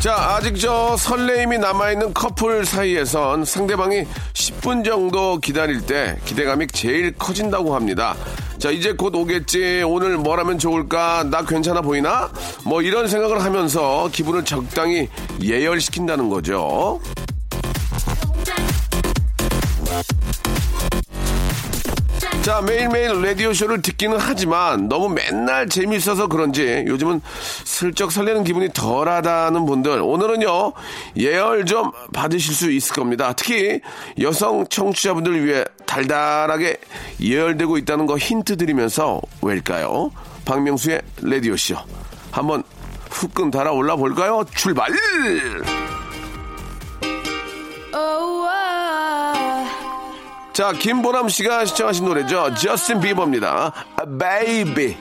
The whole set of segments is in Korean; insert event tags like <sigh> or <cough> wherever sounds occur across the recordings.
자, 아직 저 설레임이 남아있는 커플 사이에선 상대방이 10분 정도 기다릴 때 기대감이 제일 커진다고 합니다. 자, 이제 곧 오겠지. 오늘 뭘 하면 좋을까? 나 괜찮아 보이나? 뭐 이런 생각을 하면서 기분을 적당히 예열시킨다는 거죠. 자, 매일매일 라디오쇼를 듣기는 하지만 너무 맨날 재미있어서 그런지 요즘은 슬쩍 설레는 기분이 덜 하다는 분들, 오늘은요, 예열 좀 받으실 수 있을 겁니다. 특히 여성 청취자분들을 위해 달달하게 예열되고 있다는 거 힌트 드리면서 왜일까요? 박명수의 라디오쇼. 한번 후끈 달아 올라 볼까요? 출발! 자, 김보람 씨가 시청하신 노래죠. 저스틴 비버입니다. Baby.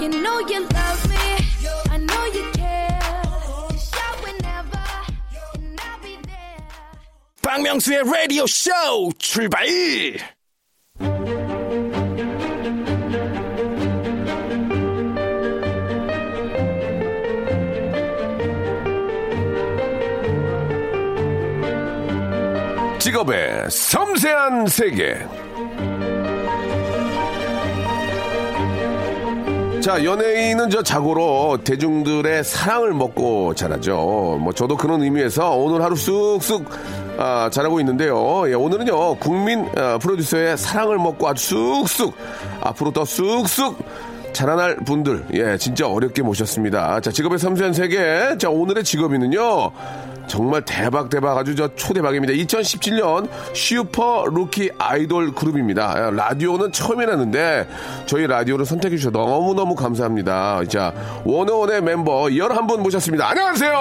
You know you love me. I know you care. You shout whenever, and I'll be there. 박명수의 라디오 쇼 출발! 직업의 섬세한 세계. 자, 연예인은 저 자고로 대중들의 사랑을 먹고 자라죠. 뭐 저도 그런 의미에서 오늘 하루 쑥쑥 아, 잘하고 있는데요. 예, 오늘은요 국민 아, 프로듀서의 사랑을 먹고 아주 쑥쑥 앞으로 더 쑥쑥 자라날 분들, 예, 진짜 어렵게 모셨습니다. 자, 직업의 섬세한 세계. 자, 오늘의 직업인은요. 정말 대박 대박 아주 저 초대박입니다. 2017년 슈퍼 루키 아이돌 그룹입니다. 아, 라디오는 처음이라는데 저희 라디오를 선택해 주셔서 너무너무 감사합니다. 자, 워너원의 멤버 11분 모셨습니다. 안녕하세요.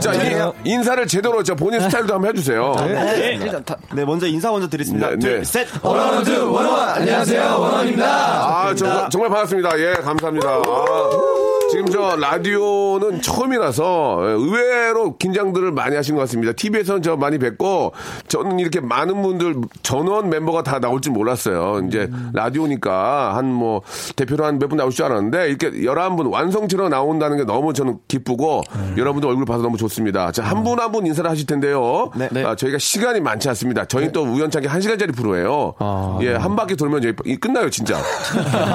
자, 이- 인사를 제대로 저 본인 스타일도 한번 해주세요. 네, 다- 네, 먼저 인사 먼저 드리겠습니다. 네, 둘, 네. 셋. wanna do 워너원 안녕하세요 워너원입니다. 아, 정, 정말 반갑습니다. 예, 감사합니다. 아, 저 라디오는 처음이라서 의외로 긴장들을 많이 하신 것 같습니다. TV에서는 저 많이 뵙고 저는 이렇게 많은 분들 전원 멤버가 다 나올 줄 몰랐어요. 이제 라디오니까 한 뭐 대표로 한 몇 분 나올 줄 알았는데 이렇게 11분 완성체로 나온다는 게 너무 저는 기쁘고 여러분들 얼굴 봐서 너무 좋습니다. 자, 한 분한분 인사를 하실 텐데요. 네. 네. 아, 저희가 시간이 많지 않습니다. 저희 또 우연찮게 한 시간짜리 프로예요. 예, 한 바퀴 돌면 끝나요, 진짜.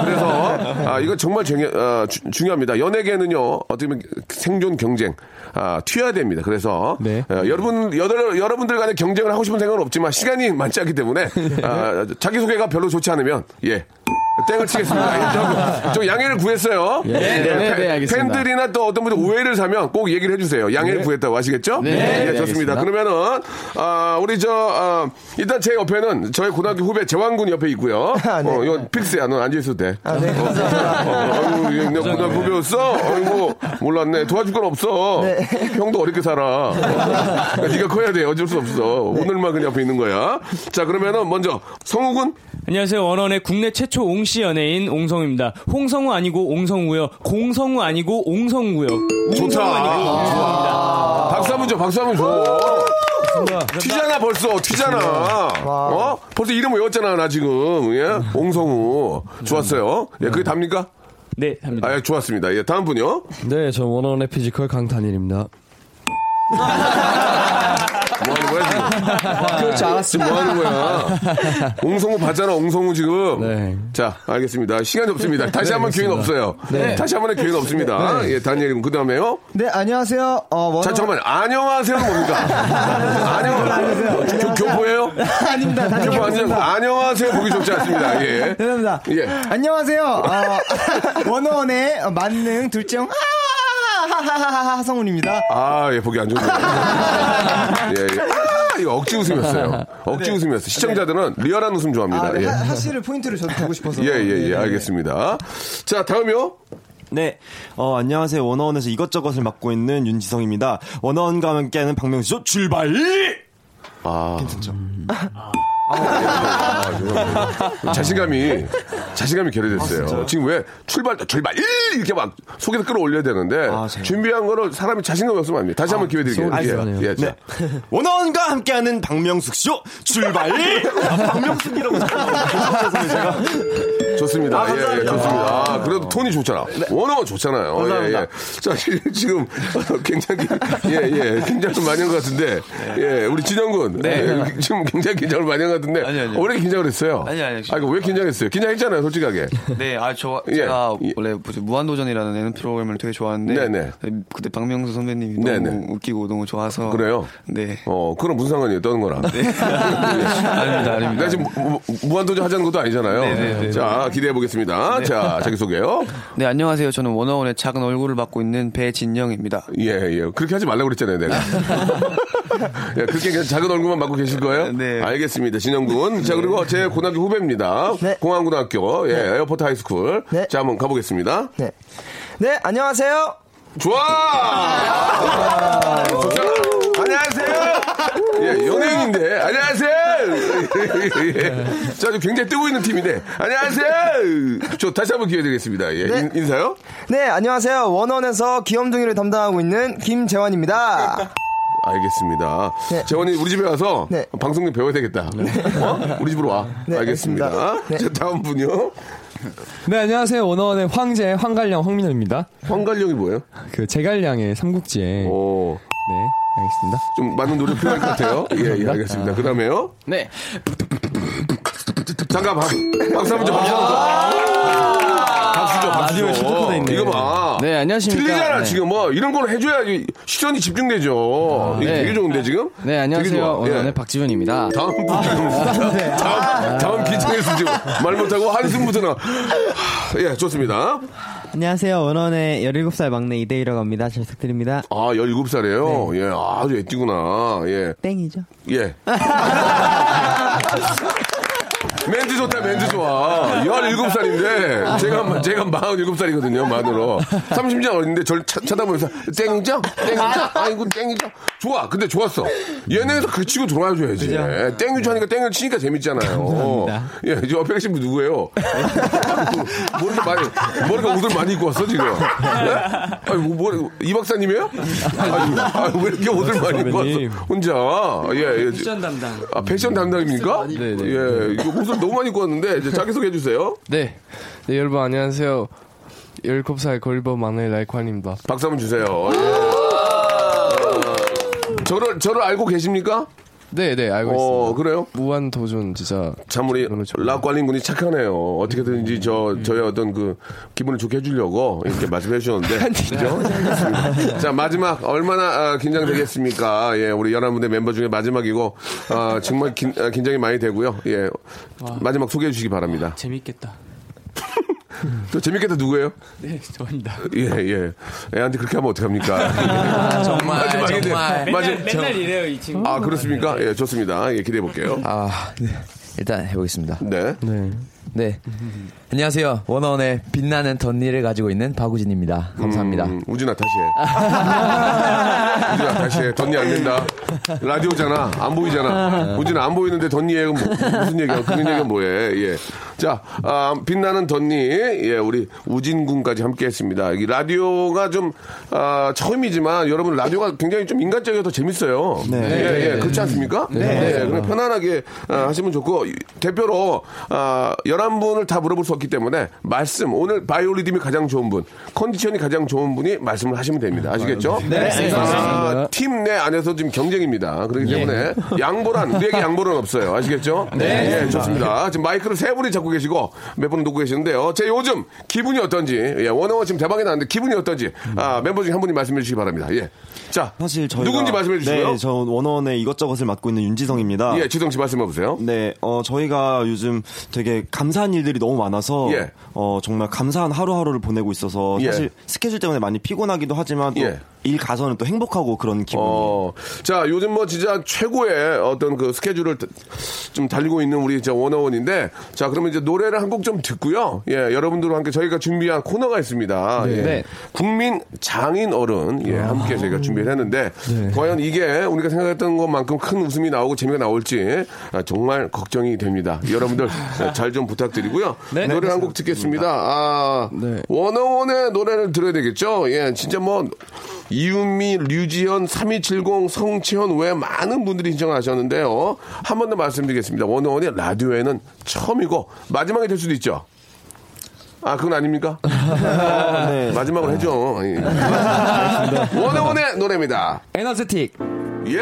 그래서 아, 이거 정말 중요, 아, 주- 중요합니다. 연예계 는요, 어떻게 보면 생존 경쟁, 아, 튀어야 됩니다. 그래서 네. 어, 여러분, 여러, 여러분들 간에 경쟁을 하고 싶은 생각은 없지만 시간이 <laughs> 많지 않기 때문에 아, 자기소개가 별로 좋지 않으면 예. 땡을 치겠습니다. 저, 저 양해를 구했어요. 네, 네, 네, 네, 알겠습니다. 팬들이나 또 어떤 분들 오해를 사면 꼭 얘기를 해주세요. 양해를 구했다고 아시겠죠? 네, 예, 네, 좋습니다. 알겠습니다. 그러면은 아, 우리 저 아, 일단 제 옆에는 저희 고등학교 후배 재환군 옆에 있고요. <laughs> 어, 이거 필수야. 넌 앉아 있어도 돼. 아, 네. 어, 아유, 내가 고등학교 후배였어. 아이고 몰랐네. 도와줄 건 없어. 형도 어렵게 살아. 그러니까 네가 커야 돼. 어쩔 수 없어. 오늘만 그냥 옆에 있는 거야. 자 그러면은 먼저 성욱은 안녕하세요. 원원의 국내 최초 옹씨 연예인 옹성우입니다. 홍성우 아니고 옹성우요. 공성우 아니고 옹성우요. 좋다. 옹성우입니다. 박수 한번 줘. 박수 한번 줘. 튀잖아 벌써 튀잖아. 어? 벌써 이름 외웠잖아 나 지금. 예? 옹성우 좋았어요. 예, 그게 답니까? 네, 합니다. 아, 예, 좋았습니다. 예, 다음 분요. 네, 저 워너원의 physical 강다니엘입니다. 뭐 하는 거야? 그렇지 않았습니다. 뭐 하는 거야? 옹성우 봤잖아, 옹성우 지금. 네. 자, 알겠습니다. 시간이 없습니다. 다시 한번 기회는 없어요. 다시 한 번의 기회는 없습니다. 예, 다니엘님 그 다음에요. 네 안녕하세요. 어, 원원. 자, 잠깐만. 안녕하세요는 뭡니까? <laughs> 안녕. 교, 교포예요? <laughs> 아닙니다. 교포 아니요. 안녕하세요. 보기 좋지 않습니다. 예. 죄송합니다. 예. 안녕하세요. 어, <laughs> 원원의 만능 둘째 하하하하 하성훈입니다. 아, 예, 보기 안 좋네요. <laughs> 예, 예. 아, 이거 억지 웃음이었어요. 억지 웃음이었어요. 시청자들은 리얼한 웃음 좋아합니다. 아, 네. 예. 하, 하씨를 포인트를 저도 보고 싶어서. 예, 예, 예, 알겠습니다. 자, 다음이요. 네, 어, 안녕하세요. 원어원에서 이것저것을 맡고 있는 윤지성입니다. 원어원과 함께하는 박명수쇼 출발! 아. 괜찮죠. <laughs> 아, 죄송합니다. 자신감이, 자신감이 결여됐어요. 지금 왜 출발, 출발, 일! 이렇게 막 속에서 끌어올려야 되는데, 아, 제가- 준비한 거를 사람이 자신감이 없으면 안 돼. 다시 한번 기회 드릴게요. 알겠습니다. 예, 예, 자. 원어원과 함께하는 박명숙 쇼 출발! 아, <laughs> 박명숙이라고 제가. 좋습니다. 아, 예, 예. 좋습니다. 아, 그래도 톤이 좋잖아. 원어가 좋잖아요. 감사합니다. 예, 예. 자, <laughs> 지금 굉장히, 예, 예, 긴장을 많이 한 것 같은데, 예, 우리 진영군. 예, 지금 굉장히 긴장을 많이 한것 아니요. 어, 왜 이렇게 긴장을 했어요? 아니요, 아니요. 아, 이거 왜 긴장했어요? 긴장했잖아요, 솔직하게. <laughs> 네, 아, 저, 예. 제가 예. 원래 무한도전이라는 예능 프로그램을 되게 좋아하는데. 네네. 그때 박명수 선배님이 네네. 너무 웃기고 너무 좋아서. 그래요? 네. 어, 그럼 무슨 상관이에요, 떠는 거랑. <laughs> 아닙니다, 아닙니다. 내가 지금 무, 무한도전 하자는 것도 아니잖아요. 네네네. 자, 기대해 보겠습니다. 자, 자기 소개요. 네, 안녕하세요. 저는 워너원의 작은 얼굴을 맡고 있는 배진영입니다. 예, 예. 그렇게 하지 말라고 그랬잖아요, 내가. <laughs> 예, 그렇게 그냥 작은 얼굴만 맡고 계실 거예요? 네. 알겠습니다. 진영 군. 자, 그리고 제 고등학교 후배입니다. 네. 공항고등학교, 예, airport high school. 네. 자, 한번 가보겠습니다. 네. 네, 안녕하세요. 좋아! 아. 안녕하세요! 예, 연예인인데, 안녕하세요! 예. 자, 굉장히 뜨고 있는 팀인데, 안녕하세요! 저 다시 한번 기회 드리겠습니다. 예, 네. 인, 인사요? 네, 안녕하세요. 원원에서 귀염둥이를 담당하고 있는 김재환입니다. 알겠습니다. 네. 재원이 우리 집에 와서 네. 방송 좀 배워야 되겠다. 어? 우리 집으로 와. 네, 알겠습니다. 알겠습니다. 네. 자, 다음 분요. 네, 안녕하세요. 원어원의 황제 황갈량 황민호입니다. 황갈령이 뭐예요? 그 제갈량의 삼국지에 오, 네, 알겠습니다. 좀 많은 노력 필요할 것 같아요. <laughs> 예, 예, 알겠습니다. 그 다음에요. 네. 잠깐, 박, 박수 한번 줘, 박수 한번 줘. 박수 줘, 박수 줘. 있네. 이거 봐. 네, 안녕하십니까. 틀리잖아, 네. 지금 뭐. 이런 걸 해줘야지 시선이 집중되죠. 이게 네. 되게 좋은데, 지금? 네, 안녕하세요. 원어원의 예. 박지훈입니다. 다음 분 다음 다음 긴장해서 지금 말 못하고 한숨부터 나. 예, 좋습니다. 안녕하세요. 원원의 17살 막내 이대희라고 합니다. 잘 부탁드립니다. 아, 17살이에요? 예, 아주 애띠구나. 예. 땡이죠. 예. <laughs> 멘트 좋다, 멘트 좋아. 17살인데, 제가, 제가 47살이거든요, 만으로. 30년 어린데 저를 차, 쳐다보면서, 땡이죠? 땡이죠? 아이고, 땡이죠? 좋아. 근데 좋았어. 예능에서 그 치고 들어와줘야지. 땡이죠 하니까 땡을 치니까 재밌잖아요. 예, 저 옆에 계신 분 누구예요? 머리가 많이, 머리가 옷을 많이 입고 왔어, 지금. 예? 아니, 뭐, 뭐, 이 박사님이에요? 아니, 아, 왜 이렇게 옷을 많이 입고. 왔어? 혼자. 예, 예. 패션 담당. 아, 패션 담당입니까? 네, 네. 예, 이거 옷을 너무 많이 왔는데, 이제 자기소개 해 주세요. 네. 네, 여러분 안녕하세요. 17살 걸버 막내 라이ኳ입니다. 박수 한번 주세요. 예. 어, 저를, 저를 알고 계십니까? 네, 네, 알고 어, 있습니다. 그래요? 무한 도전 진짜 참 우리 너무 좋아요. 락관린 군이 착하네요. 어떻게든지 저 저의 어떤 그 기분을 좋게 해주려고 이렇게 <laughs> 말씀해 주셨는데 그죠? 알겠습니다. <laughs> 자 마지막 얼마나 아, 긴장되겠습니까? 예, 우리 열한 분의 멤버 중에 마지막이고 아, 정말 긴, 아, 긴장이 많이 되고요. 예, 마지막 소개해 주시기 바랍니다. 재밌겠다. <laughs> 또 재밌겠다 누구예요? 네, 저입니다. 예, 예. 애한테 그렇게 하면 어떡합니까? <laughs> 정말, 마지막인데. 정말. 마지- 맨날, 맨날 이래요, 이 친구. 아, 그렇습니까? 예, 좋습니다. 예, 기대해 볼게요. 아, 네. 일단 해보겠습니다. 네. 네. 네. 안녕하세요. 원어원의 빛나는 덧니를 가지고 있는 박우진입니다. 감사합니다. 음, 우진아 다시 해. <laughs> 우진아 다시 해. 덧니 안 된다. 라디오잖아. 안 보이잖아. 우진아 안 보이는데 덧니 얘기는 뭐, 무슨 얘기야? 그런 얘기가 뭐해? 예. 자, 아, 빛나는 덧니. 예, 우리 우진 군까지 함께 했습니다. 이 라디오가 좀, 아, 처음이지만 여러분 라디오가 굉장히 좀 인간적이어서 더 재밌어요. 네. 예, 예. 그렇지 않습니까? 네. 그냥 편안하게 아, 하시면 좋고, 이- 대표로, 아, 11분을 다 물어볼 수 없기 때문에 말씀, 오늘 바이오리듬이 가장 좋은 분, 컨디션이 가장 좋은 분이 말씀을 하시면 됩니다. 아시겠죠? 네. 팀내 안에서 지금 경쟁입니다. 그렇기 때문에 양보란, 우리에게 양보란 없어요. 아시겠죠? 네. 예, 좋습니다. 지금 마이크를 세 분이 잡고 계시고 몇 분은 놓고 계시는데요. 제 요즘 기분이 어떤지, 예, 원어원 지금 대박이 나는데 기분이 어떤지, 아, 멤버 중에 한 분이 말씀해 주시기 바랍니다. 예. 자, 사실 저희가 누군지 말씀해 주시고요. 네, 저 원어원의 이것저것을 맡고 있는 윤지성입니다. 예, 지성 씨 말씀해 보세요. 네, 어, 저희가 요즘 되게 감사한 일들이 너무 많아서, 예. 어, 정말 감사한 하루하루를 보내고 있어서, 예. 사실 스케줄 때문에 많이 피곤하기도 하지만, 또 예. 일 가서는 또 행복하고 그런 기분. 어, 자, 요즘 뭐 진짜 최고의 어떤 그 스케줄을 좀 달리고 있는 우리 저 원어원인데, 자, 그러면 이제 노래를 한 곡 좀 듣고요. 예, 여러분들과 함께 저희가 준비한 코너가 있습니다. 예. 네. 국민 장인 어른, 예, 함께 저희가 준비를 했는데, 과연 이게 우리가 생각했던 것만큼 큰 웃음이 나오고 재미가 나올지 아, 정말 걱정이 됩니다. 여러분들 잘 좀 부탁드리고요. <laughs> 노래 한 곡 듣겠습니다. 아, 원어원의 노래를 들어야 되겠죠? 예, 진짜 뭐, 이은미, 류지현, 3270, 성치현 외 많은 분들이 신청하셨는데요. 한 번 더 말씀드리겠습니다. 원어원이 라디오에는 처음이고 마지막이 될 수도 있죠. 아, 그건 아닙니까? <laughs> 마지막으로 해줘. 예. <laughs> 원어원의 노래입니다. 에너제틱. 예!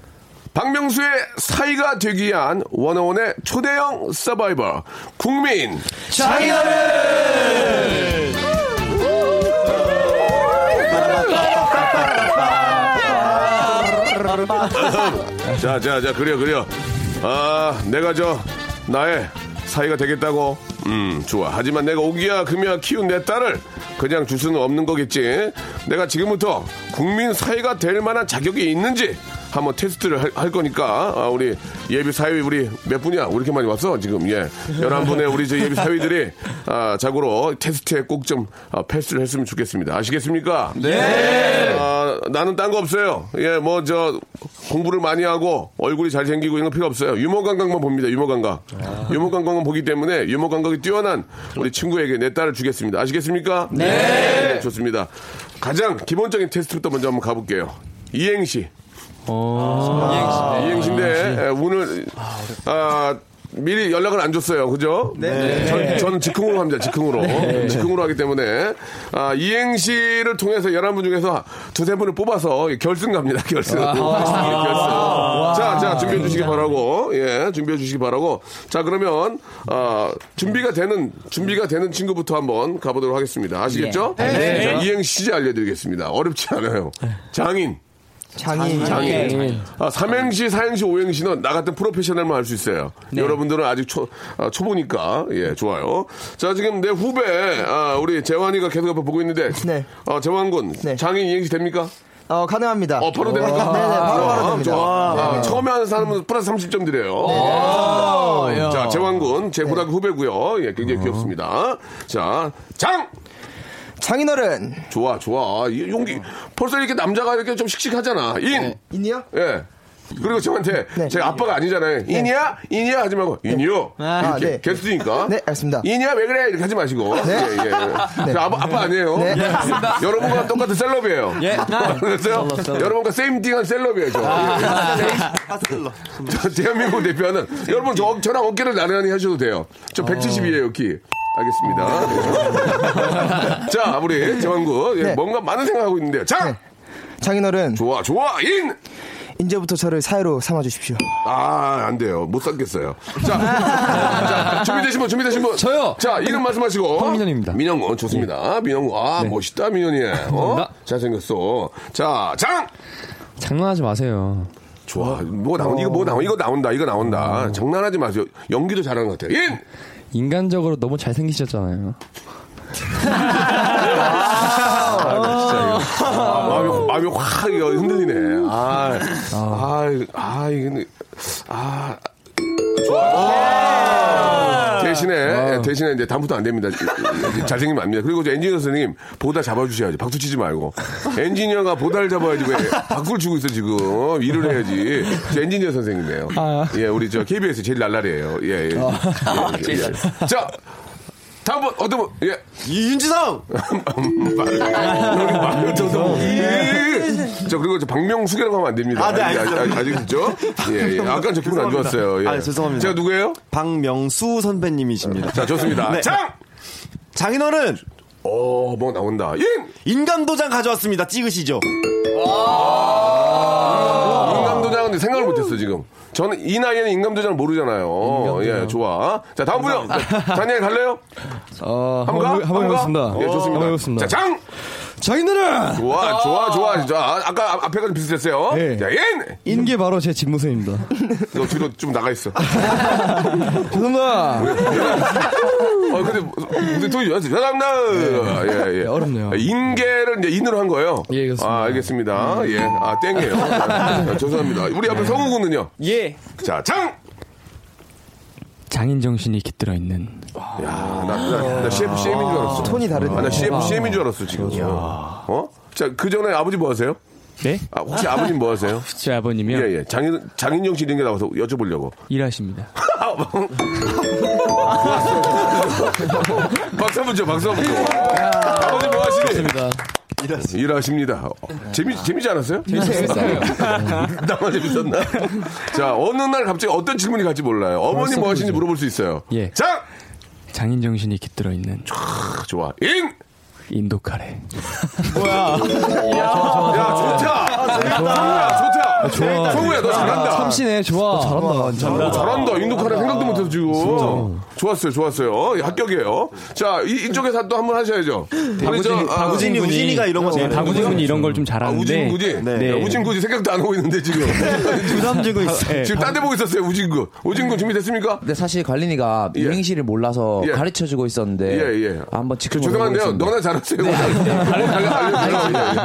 박명수의 사이가 되기 위한 원어원의 초대형 서바이벌 국민 장인어른 자, 자, 자, 그래요, 그래요. 아, 내가 저, 나의 사이가 되겠다고? 음, 좋아. 하지만 내가 오기야, 금이야 키운 내 딸을 그냥 줄 수는 없는 거겠지. 내가 지금부터 국민 사이가 될 만한 자격이 있는지 한번 테스트를 할, 할 거니까, 아, 우리 예비 사위, 우리 몇 분이야? 왜 이렇게 많이 왔어? 지금, 예. 11분의 우리 저 예비 사위들이, 아, 자고로 테스트에 꼭좀 아, 패스를 했으면 좋겠습니다. 아시겠습니까? 네. 아, 나는 딴 거 없어요. 예, 뭐, 저, 공부를 많이 하고 얼굴이 잘 생기고 이런 거 필요 없어요. 유머 감각만 봅니다. 유머 감각. 유머 감각만 보기 때문에 유머 감각이 뛰어난 우리 친구에게 내 딸을 주겠습니다. 아시겠습니까? 네. 좋습니다. 가장 기본적인 테스트부터 먼저 한번 가볼게요. 이행시. 이행시인데 예, 오늘 아 미리 연락을 안 줬어요. 그죠? 네. 전, 저는 즉흥으로 합니다. 즉흥으로. 즉흥으로 하기 때문에 아, 이행시를 통해서 11분 중에서 두세 분을 뽑아서 결승 갑니다. 결승. 결승. 자, 자, 준비해 주시기 바라고. 예, 준비해 주시기 바라고. 자, 그러면 아, 준비가 되는 준비가 되는 친구부터 한번 가보도록 하겠습니다. 아시겠죠? 네. 자, 이행시 알려드리겠습니다. 어렵지 않아요. 장인. 장인. 장인. 아, 삼행시, 사행시, 오행시는 나 같은 프로페셔널만 할 수 있어요. 여러분들은 아직 초, 아, 초보니까. 예, 좋아요. 자, 지금 내 후배, 아, 우리 재환이가 계속 옆에 보고 있는데. 네. 아, 재환 군. 네. 장인 이행시 됩니까? 어, 가능합니다. 어, 바로 됩니까? 네네, 바로 바로 됩니다. 좋아. 아, 네. 처음에 하는 사람은 플러스 30점 드려요. 아, 자, 재환 군. 제 고등학교 후배고요. 예, 굉장히 귀엽습니다. 자, 장! 장인어른. 좋아, 좋아. 이 용기. 벌써 이렇게 남자가 이렇게 좀 씩씩하잖아. 인! 있니요? 예. 그리고 저한테 네. 제 아빠가 아니잖아요. 인이야? 인이야? 하지 말고 인이요. 아, 이렇게 네. 게스트니까. 네, 알겠습니다. 인이야? 왜 그래? 이렇게 하지 마시고. 예, 예. 저 아빠, 아빠 아니에요. 네. 여러분과 똑같은 셀럽이에요. 예. <laughs> 그래서요? 여러분과 세임띵한 셀럽이에요, 저. 예. 저 대한민국 대표는 여러분 저, 저랑 어깨를 나란히 하셔도 돼요. 저 170이에요, 키. 알겠습니다. <laughs> 자, 우리 재환구. 예, 네. 뭔가 많은 생각하고 있는데요. 자! 네. 장인어른. 좋아, 좋아, 인! 이제부터 저를 사회로 삼아 주십시오. 아, 안 돼요. 못 삼겠어요. 자, <laughs> 자, 준비되신 분, 준비되신 분. 저요. 자, 이름 말씀하시고. 황민현입니다. 민영군, 좋습니다. 민영군. 아, 멋있다, 민현이. 어? 잘생겼어. 자, 장! 장난하지 마세요. 좋아. 뭐 나온, 이거 뭐 나온, 이거 나온다, 이거 나온다. 장난하지 마세요. 연기도 잘하는 것 같아요. 인! 인간적으로 너무 잘생기셨잖아요. 아, 마음이, 마음이 확 이거 흔들리네. 아, 아, 아, 이거, 아. 좋아. 대신에, 대신에 이제 다음부터 안 됩니다. <laughs> 잘생기면 안 됩니다. 그리고 저 엔지니어 선생님, 보다 잡아주셔야지. 박수 치지 말고. 엔지니어가 보다를 잡아야지. 왜 박수를 치고 있어, 지금. 일을 해야지. 저 엔지니어 선생님이에요. 예, 우리 저 KBS 제일 날라리예요 예, 예. 예, 예. 자, 다음 분 어떤 분? 예. 윤지성! 말을 말을 쳐서. 예. 저 그리고 저 박명숙이라고 하면 안 됩니다. 아, 네, 아직- 알겠습니다. 아직- 아시겠죠? 예, 예. 아까 저 기분 안 좋았어요. 예. 아, 죄송합니다. 제가 누구예요? 박명수 선배님이십니다. 자, 좋습니다. 네. 장! 장인어른! 어, 뭐 나온다. 인! 인감도장 가져왔습니다. 찍으시죠. 인감도장은 생각을 못했어, 지금. 저는 이 나이에는 인감도장을 모르잖아요. 예, 좋아. 자, 다음 분요. 다니엘 갈래요? 어, 한번 가? 한번? 해보겠습니다. 예, 좋습니다. 한번 해보겠습니다. 자, 장! 장인들아! 좋아, 좋아, 좋아. 자, 아, 아까 앞- 앞에가 좀 비슷했어요. 네. 자, 인! 인게 바로 제 집모습입니다. <laughs> 너 뒤로 좀 나가 있어. <laughs> 죄송합니다. 어, 근데, 근데 또, 죄송합니다. 예, 예. 어렵네요. 인계를 이제 인으로 한 거예요. 예, 그렇습니다. 아, 알겠습니다. 예. 아, 땡이에요. <laughs> 아, 죄송합니다. 우리 앞에 성우 군은요. 예. 자, 장! 장인 정신이 깃들어 있는 야, 나, 나, 나 CF, CM인 줄 알았어. 톤이 다르네. 아, 나 CF, CM인 줄 알았어, 지금. 어? 자, 그 전에 아버지 뭐 하세요? 네? 아, 혹시 아버님 뭐 하세요? <laughs> 제 아버님이요. 예, 예. 장인, 장인영 씨 이런 게 나와서 여쭤보려고. 일하십니다. <laughs> <laughs> 박수 한번 줘, 박수 한번 줘. 아버님 뭐 하시니? 일하십니다. 재미, 재미지 않았어요? 재밌어요. <laughs> 나만 재밌었나? 자, 어느 날 갑자기 어떤 질문이 갈지 몰라요. 어머니 뭐 하시는지 물어볼 수 있어요. 예. 자! 장인 정신이 깃들어 있는 아, 좋아. 인! 인도 카레. 야, 좋다! 야, 좋다! 좋아. 성우야, 너 잘한다. 참신해, 좋아. 잘한다. 어, 잘한다. 인도 카레 생각도 못해서 지금. 좋았어요, 좋았어요. 예, 합격이에요. 자, 이, 이쪽에서 또 한 번 하셔야죠. 우리 저, 아, 우진이, 우진이가 이런 거 네, 잘해요. 박우진 군이 이런 걸좀 아, 잘하는데. 우진구지? 네. 야, 우진구지 생각도 안 하고 있는데 지금. 부담 주고 있어. 지금 딴 데 보고 있었어요, 우진구. 우진구 준비됐습니까? 근데 사실 관린이가 예. 이행시를 몰라서 예. 가르쳐 주고 있었는데 예, 예. 한번 저 지켜보도록 죄송한데요. 너나 잘하세요.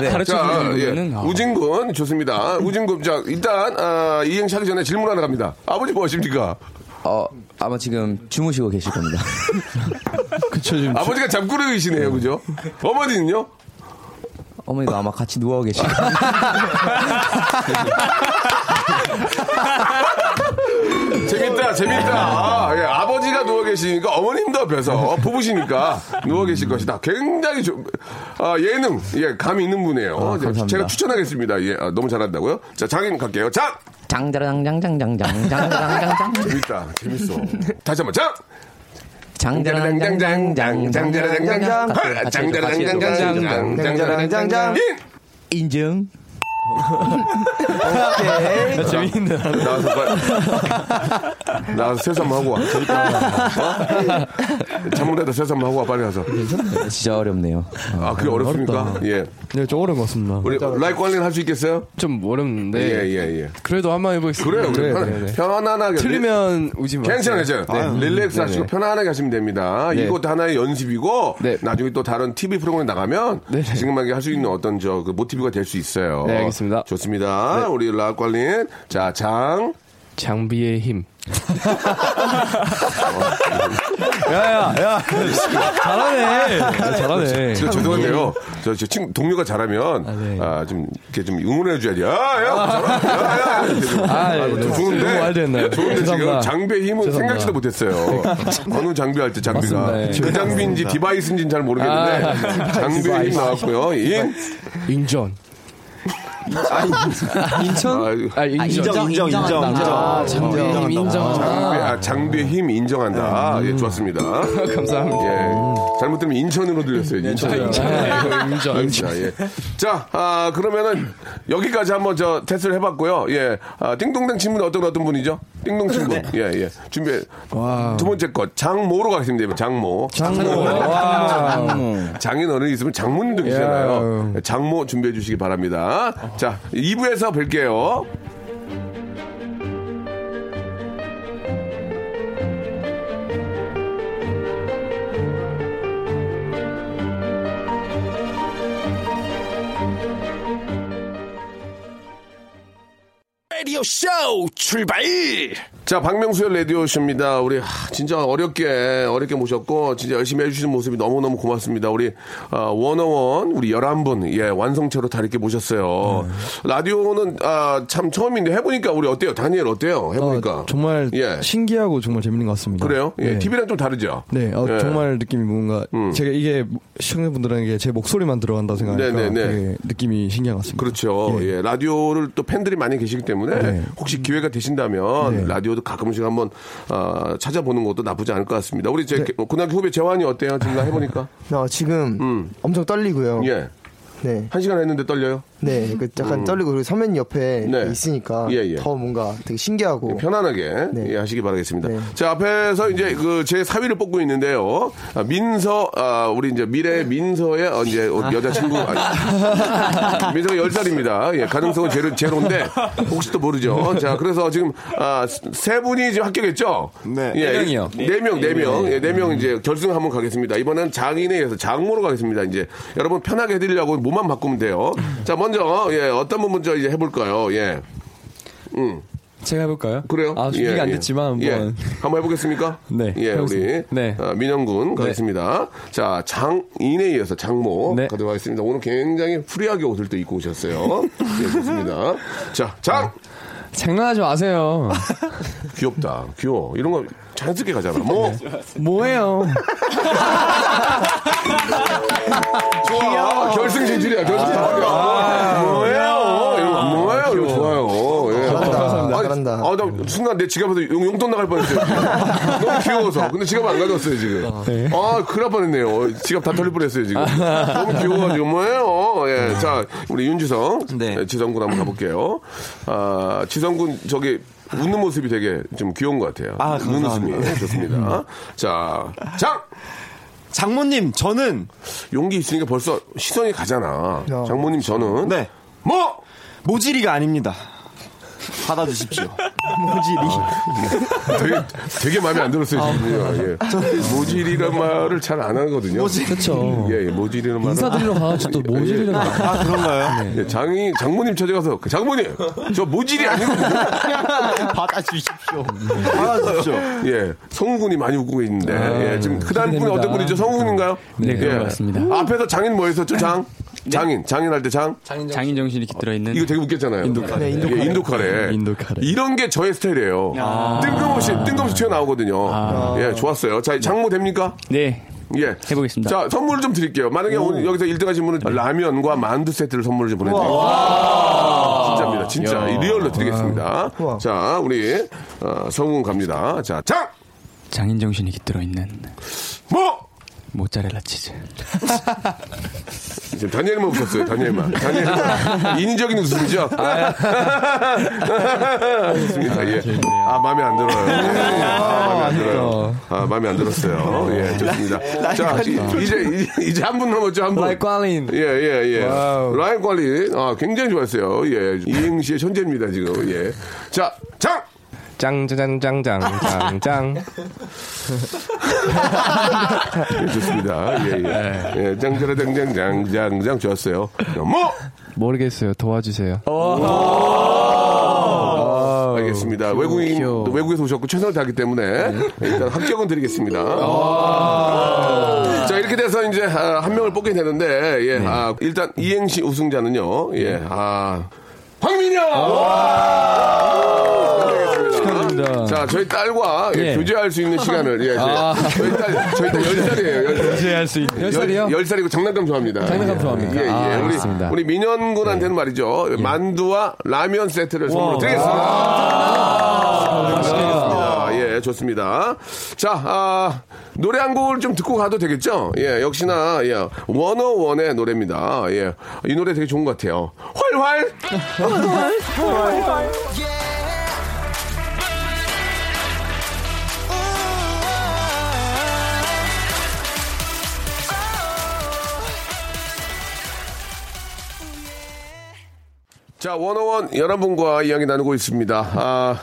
네. 가르쳐 <laughs> 자, 주는 예. 부분은 아. 우진 군 좋습니다. 우진군 자 일단 아, 이행시 하기 전에 질문 하나 갑니다. 아버지 뭐 하십니까? 어, 아마 지금 주무시고 계실 겁니다. <laughs> 그쵸, 지금. 아버지가 잠꾸러기시네요, 그죠? 어머니는요? 어머니가 아마 같이 누워 계실 <laughs> 재밌다, 재밌다. 아, 예, 아버지가 누워 계시니까 어머님도 옆에서 부부시니까 누워 계실 것이다. 굉장히 좀, 아, 예능, 예, 감이 있는 분이에요. 감사합니다. 제가 추천하겠습니다. 예, 아, 너무 잘한다고요? 자, 장인 갈게요. 장! 장자랑장장장장장장장장 재밌다, 재밌어. 다시 한 번, 장! 장자랑장장장장장장장 장자랑장장 장자랑장장장 장자랑장장 인증 재밌는데. 나와서 빨리 나와서 세수 한번 하고 와. 어? 창문에다 세수 한번 하고 와 빨리 가서. 진짜 어렵네요. 아 그게 어렵습니까? 예. 네, 좀 어려운 것 같습니다. 우리 라이 관린은 할 수 있겠어요? 좀 어렵는데 예 예 예. 그래도 한번 해보겠습니다. 그래요. 그래. 네, 편- 네, 네. 편안하게. 틀리면 우지 마세요. 괜찮아요, 괜찮아요. 네. relax 하시고 네네. 편안하게 하시면 됩니다. 네. 이것도 하나의 연습이고, 네. 나중에 또 다른 TV 프로그램 나가면. 지금하게 할 수 있는 어떤 저, 그 모티브가 될 수 있어요. 네, 알겠습니다. 좋습니다. 우리 라이관린은, 자, 장, 장비의 힘. <laughs> 야, 야, 야. 잘하네. 잘하네. 저 죄송한데요. 저, 저 친, 동료가 잘하면, 아, 네. 좀, 이렇게 좀 응원해 줘야지. 야, 야, 잘한다. 야, 야. 이렇게 좀. 아, 아, 네. 좋은데. 좋은데 지금. 장비의 힘은 죄송합니다. 생각지도 못했어요. <laughs> 어느 장비 할 때 장비가. 맞습니다. 예. 그 장비인지 device인지는 잘 모르겠는데, 아, 장비의 힘 나왔고요. 인. 인전. 인천? 아유, 아, 인정. 인정, 인정, 인정, 아, 인정. 장비의 힘 인정. 장비, 아, 장비의 힘 인정한다. 예, 좋았습니다. <laughs> 감사합니다. 예. 잘못 들으면 인천으로 들렸어요. 인천. 인정. 알겠습니다. 예. 자, 아, 그러면은 여기까지 한번 저 테스트를 해봤고요. 예. 아, 띵동댕 친구는 어떤 어떤 분이죠? 띵동 친구. 예, 예. 준비. 두 번째 것. 장모로 가겠습니다. 장모. 장모. 와. 장인 어른이 있으면 장모님도 계시잖아요. 장모 준비해 주시기 바랍니다. 자, 2부에서 뵐게요. radio show, 출발! 자, 박명수의 라디오쇼입니다. 우리, 하, 진짜 어렵게, 어렵게 모셨고, 진짜 열심히 해주시는 모습이 너무 너무 고맙습니다. 우리, 아, 원어원, 우리 11분, 예, 완성체로 다 이렇게 모셨어요. 라디오는, 아, 참 처음인데 해보니까 우리 어때요? 다니엘 어때요? 해보니까. 어, 정말 예. 신기하고 정말 재밌는 것 같습니다. 그래요? 예, 네. TV랑 좀 다르죠? 네, 어, 예. 음. 정말 느낌이 뭔가 제가 이게 시청자분들에게 제 목소리만 들어간다 생각하니까 네, 네, 네. 느낌이 신기한 것 같습니다. 그렇죠. 예. 라디오를 또 팬들이 많이 계시기 때문에 네. 혹시 기회가 되신다면 네. 라디오 도 가끔씩 한번 어, 찾아보는 것도 나쁘지 않을 것 같습니다. 우리 제 고등학교 후배 재환이 어때요? 지금 해보니까? 어, 지금 엄청 떨리고요. 예. 네. 한 시간 했는데 떨려요? 네, 그 약간 음. 떨리고 그리고 선배님 옆에 네. 있으니까 예, 예. 더 뭔가 되게 신기하고 편안하게 네. 예, 하시기 바라겠습니다. 자 앞에서 이제 그제 사위를 뽑고 있는데요. 아, 민서 아, 우리 이제 미래 민서의 어, 이제 어, 여자 친구 아니, <laughs> 민서가 10 살입니다. 예, 가능성은 제로 제로인데 혹시 또 모르죠. 자 그래서 지금 아, 세 분이 지금 합격했죠. 네. 네 명이요. 네 명, 네 명, 예, 네명 이제 결승 한번 가겠습니다. 이번엔 장인에 이어서 장모로 가겠습니다. 이제 여러분 편하게 해드리려고 모만 바꾸면 돼요. 자 먼저 예, 어떤 분 먼저 이제 해볼까요? 예. 음. 제가 해볼까요? 그래요? 아, 준비가 예, 안 예. 됐지만 한번. 예. 한번 해보겠습니까? <laughs> 네, 예, 해보겠습니다. 우리 네. 아, 민현군 가겠습니다. 자, 장인에 이어서 장모 네. 가도록 하겠습니다. 오늘 굉장히 free하게 옷을 또 입고 오셨어요. <laughs> 예, 좋습니다. 자, 장! 장난하지 마세요. <laughs> 귀엽다. 귀여워. 이런 거 자연스럽게 가잖아. 뭐? <laughs> 뭐예요? 좋아. 결승 진출이야. 결승 진출이야. 뭐예요? 이런 거 뭐예요? 이거 좋아요. 예. 잘한다. 아, 나 순간 내 지갑에서 용, 용돈 나갈 뻔했어요. <laughs> 너무 귀여워서. 근데 지갑 안 가져왔어요, 지금. 아, 큰일 날 뻔했네요. 지갑 다 털릴 뻔했어요, 지금. 너무 귀여워가지고, 뭐예요? 예. 자, 우리 윤지성. 네. 예, 지성군 한번 가볼게요. 아, 지성군 저기, 웃는 모습이 되게 좀 귀여운 것 같아요. 아, 웃는 감사합니다. 웃음이. 좋습니다. 자, 장! 장모님, 저는 용기 있으니까 벌써 시선이 가잖아. 야. 장모님 저는 네 뭐 모지리가 아닙니다. 받아주십시오. 모질이 되게 되게 마음에 안 들었어요 지금요. 예. 모질이란 말을 잘 안 하거든요. 그쵸. 예, 예, 모질이란 말을 인사드리러 가야지 또 모질이를 가. 아 그런가요? 예, 장이 장모님 찾아가서 그 장모님 저 모질이 아니거든요. 받아주십시오. 받아주십시오. 예, 성훈군이 많이 웃고 계시는데 예, 지금 그 다음 분은 어떤 분이죠? 성훈군인가요? 네, 그런 예. 것 같습니다. 앞에서 장인 뭐 했었죠? 장 장인 장인 할 때 장. 장인 정신이 이렇게 들어있는 이거 되게 웃겼잖아요. 인도 카레. 네, 인도 카레. 인도 카레. 인도 카레. 이런 게 저의 스타일이에요. 뜬금없이, 뜬금없이 튀어나오거든요. 예, 좋았어요. 자, 장모 됩니까? 네 예. 해보겠습니다. 자, 선물을 좀 드릴게요. 만약에 오늘 여기서 1등 하신 분은 라면과 만두 세트를 선물을 좀 보내드릴게요. 진짜입니다. 진짜. 이 real로 드리겠습니다. 우와. 자, 우리, 어, 성운 갑니다. 자, 장! 장인 정신이 깃들어 있는 뭐! 모짜렐라 치즈. 지금 다니엘만 웃었어요, 다니엘만. 다니엘만. 인위적인 웃음이죠? 좋습니다, 예. 아, 마음에 안 들어요. 예. 아, 마음에 안 들어요. 아, 마음에 안 들었어요. 예, 좋습니다. 자, 이- 이제, 이제, 이제 한 분 남았죠, 한 분. 라이관린. 예, 예, 예. 라이관린, 아, 굉장히 좋았어요. 예. 이행 시의 천재입니다, 지금. 예. 자, 장! 짱짱짱짱짱짱. 예, 좋습니다. 예, 예. 예, 짱짜라짱짱짱짱짱 좋았어요. 뭐! 모르겠어요. 도와주세요. 알겠습니다. 외국인, 또 외국에서 오셨고 최선을 다하기 때문에 일단 합격은 드리겠습니다. 자, 이렇게 돼서 이제 아, 한 명을 뽑게 되는데, 예, 아, 일단 이행시 우승자는요, 예, 아, 황민영! 자, 저희 딸과 예, 예. 교제할 수 있는 시간을, 예, 저희 딸, 저희 딸 10살이에요. 교제할 수 있는. 열 살이요? 10살이고 장난감 좋아합니다. 장난감 예. 좋아합니다. 예, 예. 아, 우리, 알겠습니다. 우리 민현군한테는 말이죠. 만두와 라면 세트를 선물로 드리겠습니다. 감사합니다. 예, 좋습니다. 자, 아, 노래 한 곡을 좀 듣고 가도 되겠죠? 예, 역시나, 예, 원어원의 노래입니다. 예, 이 노래 되게 좋은 것 같아요. 활활! 자, 원어원 여러분과 이야기 나누고 있습니다. 아,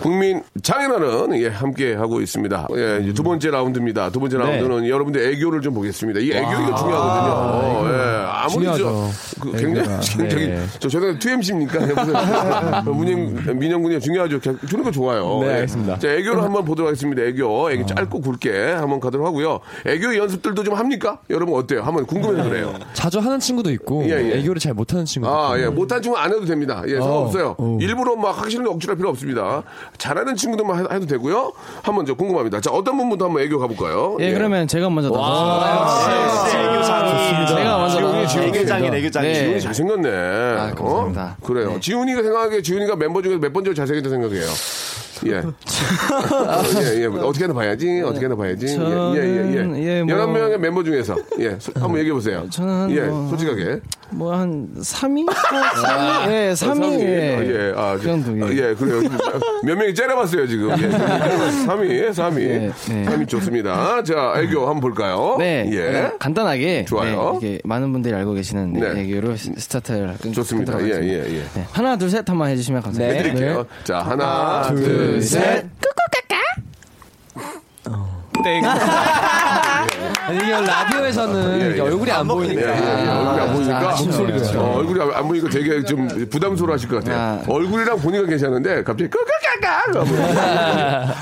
국민 장인어른, 예, 함께 하고 있습니다. 예, 두 번째 라운드입니다. 두 번째 라운드는 여러분들 애교를 좀 보겠습니다. 이 애교가 중요하거든요. 예, 아무리 저. 그 네, 굉장히. 굉장히, <laughs> 네. 저, 저는 2MC입니까? <laughs> 문영, 민영 군이 중요하죠. 주는 거 좋아요. 네, 예. 알겠습니다. 자, 애교를 한번 보도록 하겠습니다. 애교. 애교 짧고 굵게 한번 가도록 하고요. 애교 연습들도 좀 합니까? 여러분 어때요? 한번 궁금해서 그래요. 자주 하는 친구도 있고 예, 예. 애교를 잘 못하는 친구도 아, 있고. 예. 못한 친구 안 해도 됩니다. 예, 상관없어요. 어. 일부러 막 싫은데 억지로 할 필요 없습니다. 잘하는 친구들만 해- 해도 되고요. 한번 저 궁금합니다. 자, 어떤 분부터 한번 애교 가볼까요? 예, 그러면 제가 먼저 나가서 제가 먼저 애교장인 애교장인. 네. 지훈이 잘생겼네. 감사합니다. 어? 그래요. 지훈이가 생각하기에 지훈이가 멤버 중에서 몇번 제일 잘생겼다 생각해요. 예. 어, 예, 예. 어떻게 하나 봐야지. 어떻게 하나 봐야지. 저는, 예, 예, 예. 예, 뭐- 여러 명의 멤버 중에서. 예. 소- 한번 얘기해 보세요. 저는 예, 뭐- 솔직하게. 뭐 한 3위? 3위? 예, 3위. 예. 예, 아, 그 정도. 아, 예. 예, 그래요. 몇 명이 째려봤어요, 지금. 예. 3위, 3위. 예, 네. 3위 좋습니다. 자, 애교 한번 볼까요? 네, 예. 그냥 간단하게 좋아요. 네, 많은 분들이 알고 계시는 네, 네. 시- 스타트를 끊- 좋습니다. 예. 예, 예. 네, 하나, 둘, 셋 한번 해주시면 감사합니다. 해드릴게요. 네. 자, 하나, 둘, 둘, 셋. 셋. 땡. <laughs> 아니, 이게 라디오에서는 예, 예. 얼굴이 안 보이니까. 예, 예, 예. 얼굴이 안 보니까. 아, 목소리가. 어, 얼굴이 안- 안 보니까 되게 좀 부담스러워 하실 것 같아요. 아. 얼굴이랑 보니까 괜찮은데, 갑자기 끄끄까까!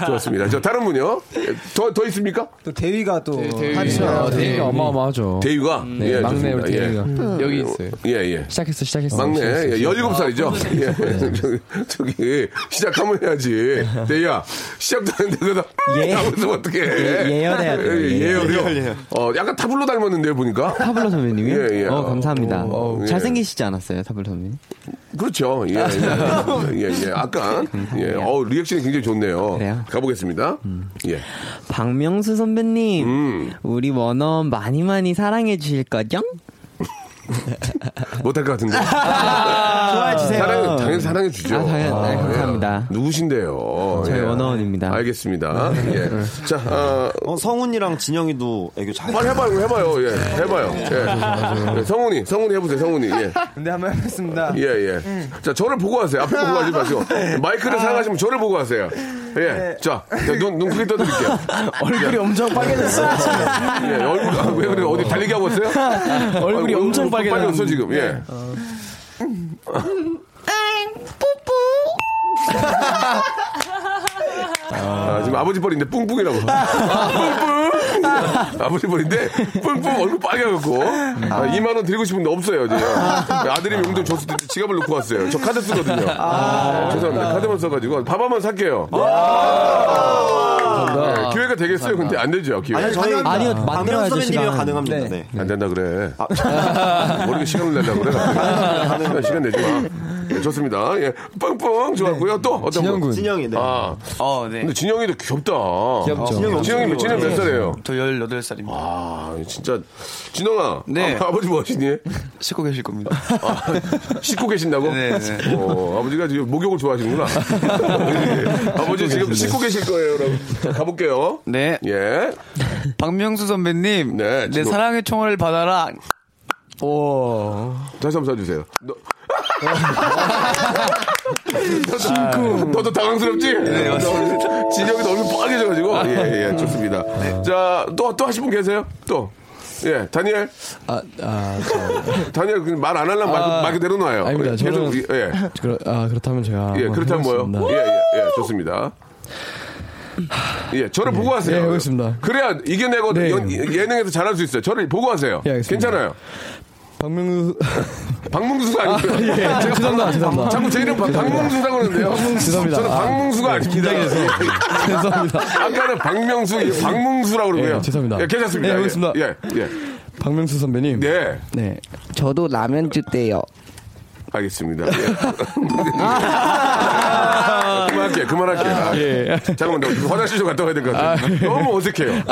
<laughs> 좋습니다. 자, 다른 분요? 예, 더, 더 있습니까? 또 대위가 또 대위가 하죠. 대위가 어마어마하죠. 대유가? 네, 예, 막내. 우리 대위가 예. 여기 있어요. 예, 예. 시작했어, 시작했어. 막내, 시작했어, 예, 시작했어. 17살이죠? 예. <laughs> 저기, 저기, 시작하면 해야지. 대야, 시작도 하는데, 그러다, 예. 하면서 어떻게 해. 예, 예열해야 돼요. 예, 예열이요? <laughs> 예열, 예열. 어, 약간 타블로 닮았는데요, 보니까. 타블로 선배님이요? <laughs> 예, 예. 어, 감사합니다. 어, 예. 잘생기시지 않았어요, 타블로 선배님? 그렇죠. 예, 예. <laughs> 예, 예. 아까, 예. 어 리액션이 굉장히 좋네요. 그래요? 가보겠습니다. 예. 박명수 선배님, 음. 우리 원어원 많이 많이 사랑해 주실 거죠? 못할 것 같은데. 좋아해 주세요. 사랑해, 당연히 사랑해 주죠. 아, 당연- 네, 감사합니다. 예. 누구신데요? 저희 예. 원어원입니다. 알겠습니다. 예. 자, 어, 어, 성훈이랑 진영이도 애교 잘. 빨리 해봐요, 해봐요. 예. 해봐요. 예. 예. 성훈이, 성훈이 해보세요, 성훈이. 예. 네, 한번 해보겠습니다. 예, 예. 자, 저를 보고 하세요. 앞에 보고 하지 마시고. <laughs> 마이크를 사용하시면 저를 보고 하세요. 예. 자, 자, 눈, 눈 크게 떠드릴게요. <laughs> 얼굴이 엄청 빨개졌어요. 예, 얼굴, 아, 왜 그래? 어디 달리기 하고 왔어요? <laughs> 얼굴이 아이고, 엄청 빨개졌어, 지금. 예. 아, 지금 아버지 뻘인데 뿡뿡이라고. 뿡뿡! 아버지 뻘인데 뿡뿡 얼굴 빨개갖고. 아, 2만 원 드리고 싶은데 없어요, 지금. 아들이 용돈 줬을 때 지갑을 놓고 왔어요. 저 카드 쓰거든요. 네, 죄송합니다. 카드만 써가지고. 밥 한 번 살게요. 네, 기회가 되겠어요. 근데 안 되죠, 기회. 아니, 저희 아니요, 만들어야죠, 선배님이면 시간. 가능합니다. 네. 네. 안 된다 그래. <laughs> 모르게 시간을 내려고 그래. 시간 내지 마. 예, 좋습니다. 예, 뻥뻥 좋았고요. 또 어떤 진영군. 분? 진영이, 네. 아, 어, 네. 근데 진영이도 귀엽다. 귀엽죠. 진영이 진영이 엄청 진영 몇 귀여워요. 살이에요? 저 18살입니다. 아, 진짜 진영아. 네. 아, 버지 뭐 하시니? <laughs> 씻고 계실 겁니다. 아, 씻고 계신다고? 네, 네. 어, 아버지가 지금 목욕을 좋아하시는구나. 예. <laughs> <laughs> 아버지 지금 씻고 계실 거예요. 그럼 가볼게요. 네. 예. 박명수 선배님. 네, 내 진호. 사랑의 총을 받아라. 오. 다시 한번 써주세요. 너... <laughs> 너도, 너도 당황스럽지? 네, 맞습니다. 진영이도 얼굴 빨개져가지고. 예, 예, 좋습니다. 자, 또, 또 하실 분 계세요? 또. 예, 다니엘. 아, 아, 저. 다니엘, 말안 하려면 아, 마이크 내려놔요. 아닙니다. 계속, 저는- 예. 그렇, 아, 그렇다면 제가. 예, 그렇다면 뭐요? 예, 예, 예, 좋습니다. 예, 저를 보고 하세요. 예, 알겠습니다. 그래야 이겨내고 네. 연- 예능에서 잘할 수 있어요. 저를 보고 하세요. 예, 알겠습니다. 괜찮아요. 박명수. <laughs> 박명수가 아니고요. 아, 예. 제가 죄송합니다, 죄송합니다. 자꾸 제 이름 박- 박명수라고 그러는데요. 죄송합니다. 저는 아, 박명수가 아 닙니다. 죄송합니다. 아까는 박명수, 이 박명수라고 그러고요. 예, 죄송합니다. 예, 괜찮습니다. 예, 알겠습니다. 예, 예. 박명수 선배님. 네. 네. 저도 라면 주대요. 알겠습니다. 예. <laughs> 그만할게, 그만할게. 아, 예. 잠깐만, 나 화장실 좀 갔다 와야 될 것 같아요. 너무 어색해요.